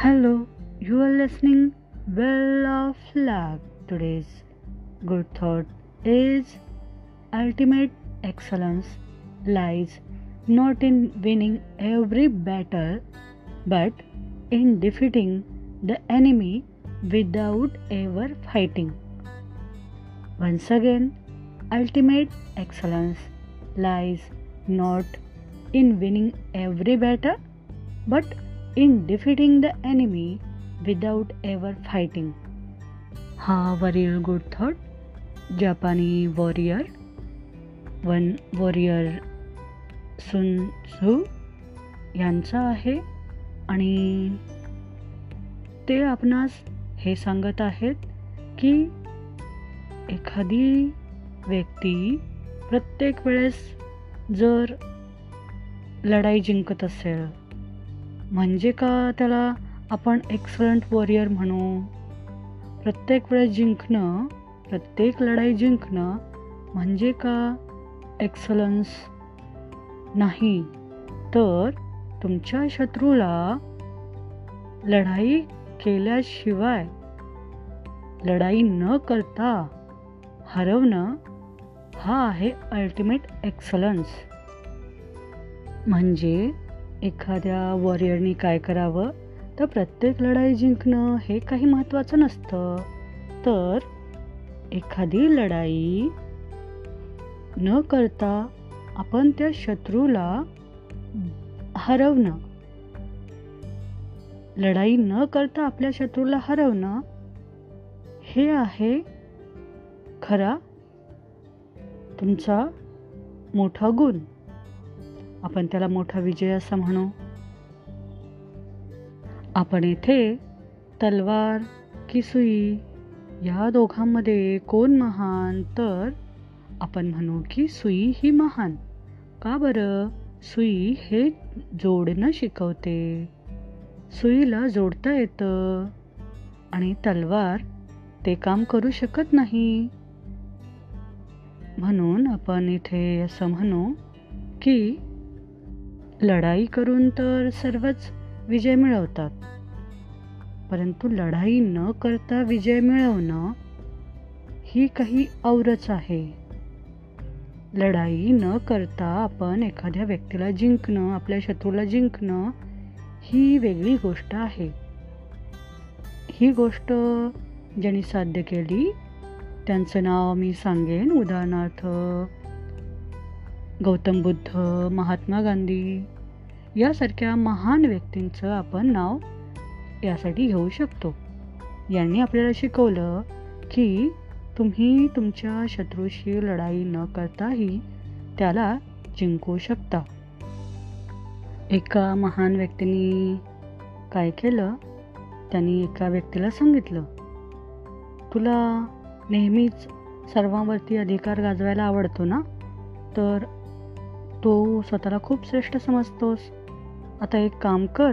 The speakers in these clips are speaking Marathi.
Hello, you are listening Well of Luck. Today's good thought is ultimate excellence lies not in winning every battle but in defeating the enemy without ever fighting. Once again, ultimate excellence lies not in winning every battle but in defeating the enemy without ever fighting. हा वरील गुड थॉट जपानी warrior one warrior Sun Tzu यांचा आहे आणि ते आपणास हे सांगत आहेत की एखादी व्यक्ती प्रत्येक वेळेस जर लढाई जिंकत असेल म्हणजे का त्याला आपण एक्सलंट वॉरियर म्हणू? प्रत्येक वेळेस जिंकणं प्रत्येक लढाई जिंकणं म्हणजे का एक्सलन्स नाही? तर तुमच्या शत्रूला लढाई केल्याशिवाय लढाई न करता हरवणं हा आहे अल्टिमेट एक्सलन्स म्हणजे एखाद्या वॉरियरनी काय करावं? तर प्रत्येक लढाई जिंकणं हे काही महत्त्वाचं नसतं. तर एखादी लढाई न करता आपण त्या शत्रूला हरवणं. लढाई न करता आपल्या शत्रूला हरवणं हे आहे खरा तुमचा मोठा गुण. आपण त्याला मोठा विजय असं म्हणू. आपण येथे तलवार की सुई या दोघांमध्ये कोण महान? तर आपण म्हणू की सुई ही महान. का बरं? सुई हे जोडणं शिकवते. सुईला जोडता येतं. आणि तलवार ते काम करू शकत नाही. म्हणून आपण इथे असं म्हणू की लढाई करून तर सर्वच विजय मिळवतात. परंतु लढाई न करता विजय मिळवणं ही काही औरच आहे. लढाई न करता आपण एखाद्या व्यक्तीला जिंकणं आपल्या शत्रूला जिंकणं ही वेगळी गोष्ट आहे. ही गोष्ट ज्यांनी साध्य केली त्यांचं नाव मी सांगेन. उदाहरणार्थ गौतम बुद्ध महात्मा गांधी यासारख्या महान व्यक्तींचं आपण नाव यासाठी घेऊ शकतो. यांनी आपल्याला शिकवलं की तुम्ही तुमच्या शत्रूशी लढाई न करताही त्याला जिंकू शकता. एका महान व्यक्तीने काय केलं? त्यांनी एका व्यक्तीला सांगितलं तुला नेहमीच सर्वांवरती अधिकार गाजवायला आवडतो ना? तर तो स्वतःला खूप श्रेष्ठ समजतोस. आता एक काम कर.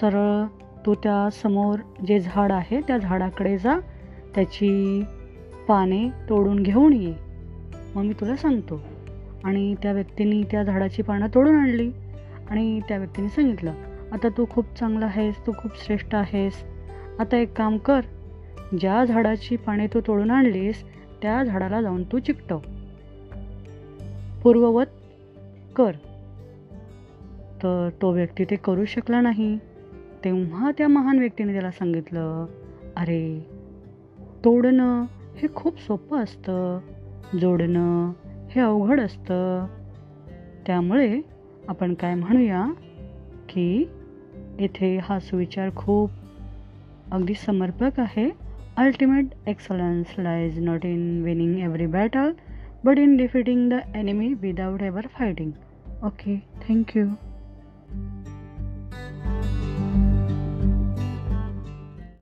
सरळ तू त्या समोर जे झाड आहे त्या झाडाकडे जा. त्याची पाने तोडून घेऊन ये. मग मी तुला सांगतो. आणि त्या व्यक्तीने त्या झाडाची पानं तोडून आणली. आणि त्या व्यक्तीने सांगितलं आता तू खूप चांगला आहेस तू खूप श्रेष्ठ आहेस. आता एक काम कर. ज्या झाडाची पाने तू तोडून आणलीस त्या झाडाला जाऊन तू चिकटव. पूर्ववत कर. तर तो व्यक्ती ते करू शकला नाही. तेव्हा त्या महान व्यक्तीने त्याला सांगितलं अरे तोडणं हे खूप सोपं असतं. जोडणं हे अवघड असतं. त्यामुळे आपण काय म्हणूया की इथे हा सुविचार खूप अगदी समर्पक आहे. Ultimate excellence lies not in winning every battle but in defeating the enemy without ever fighting. Okay thank you.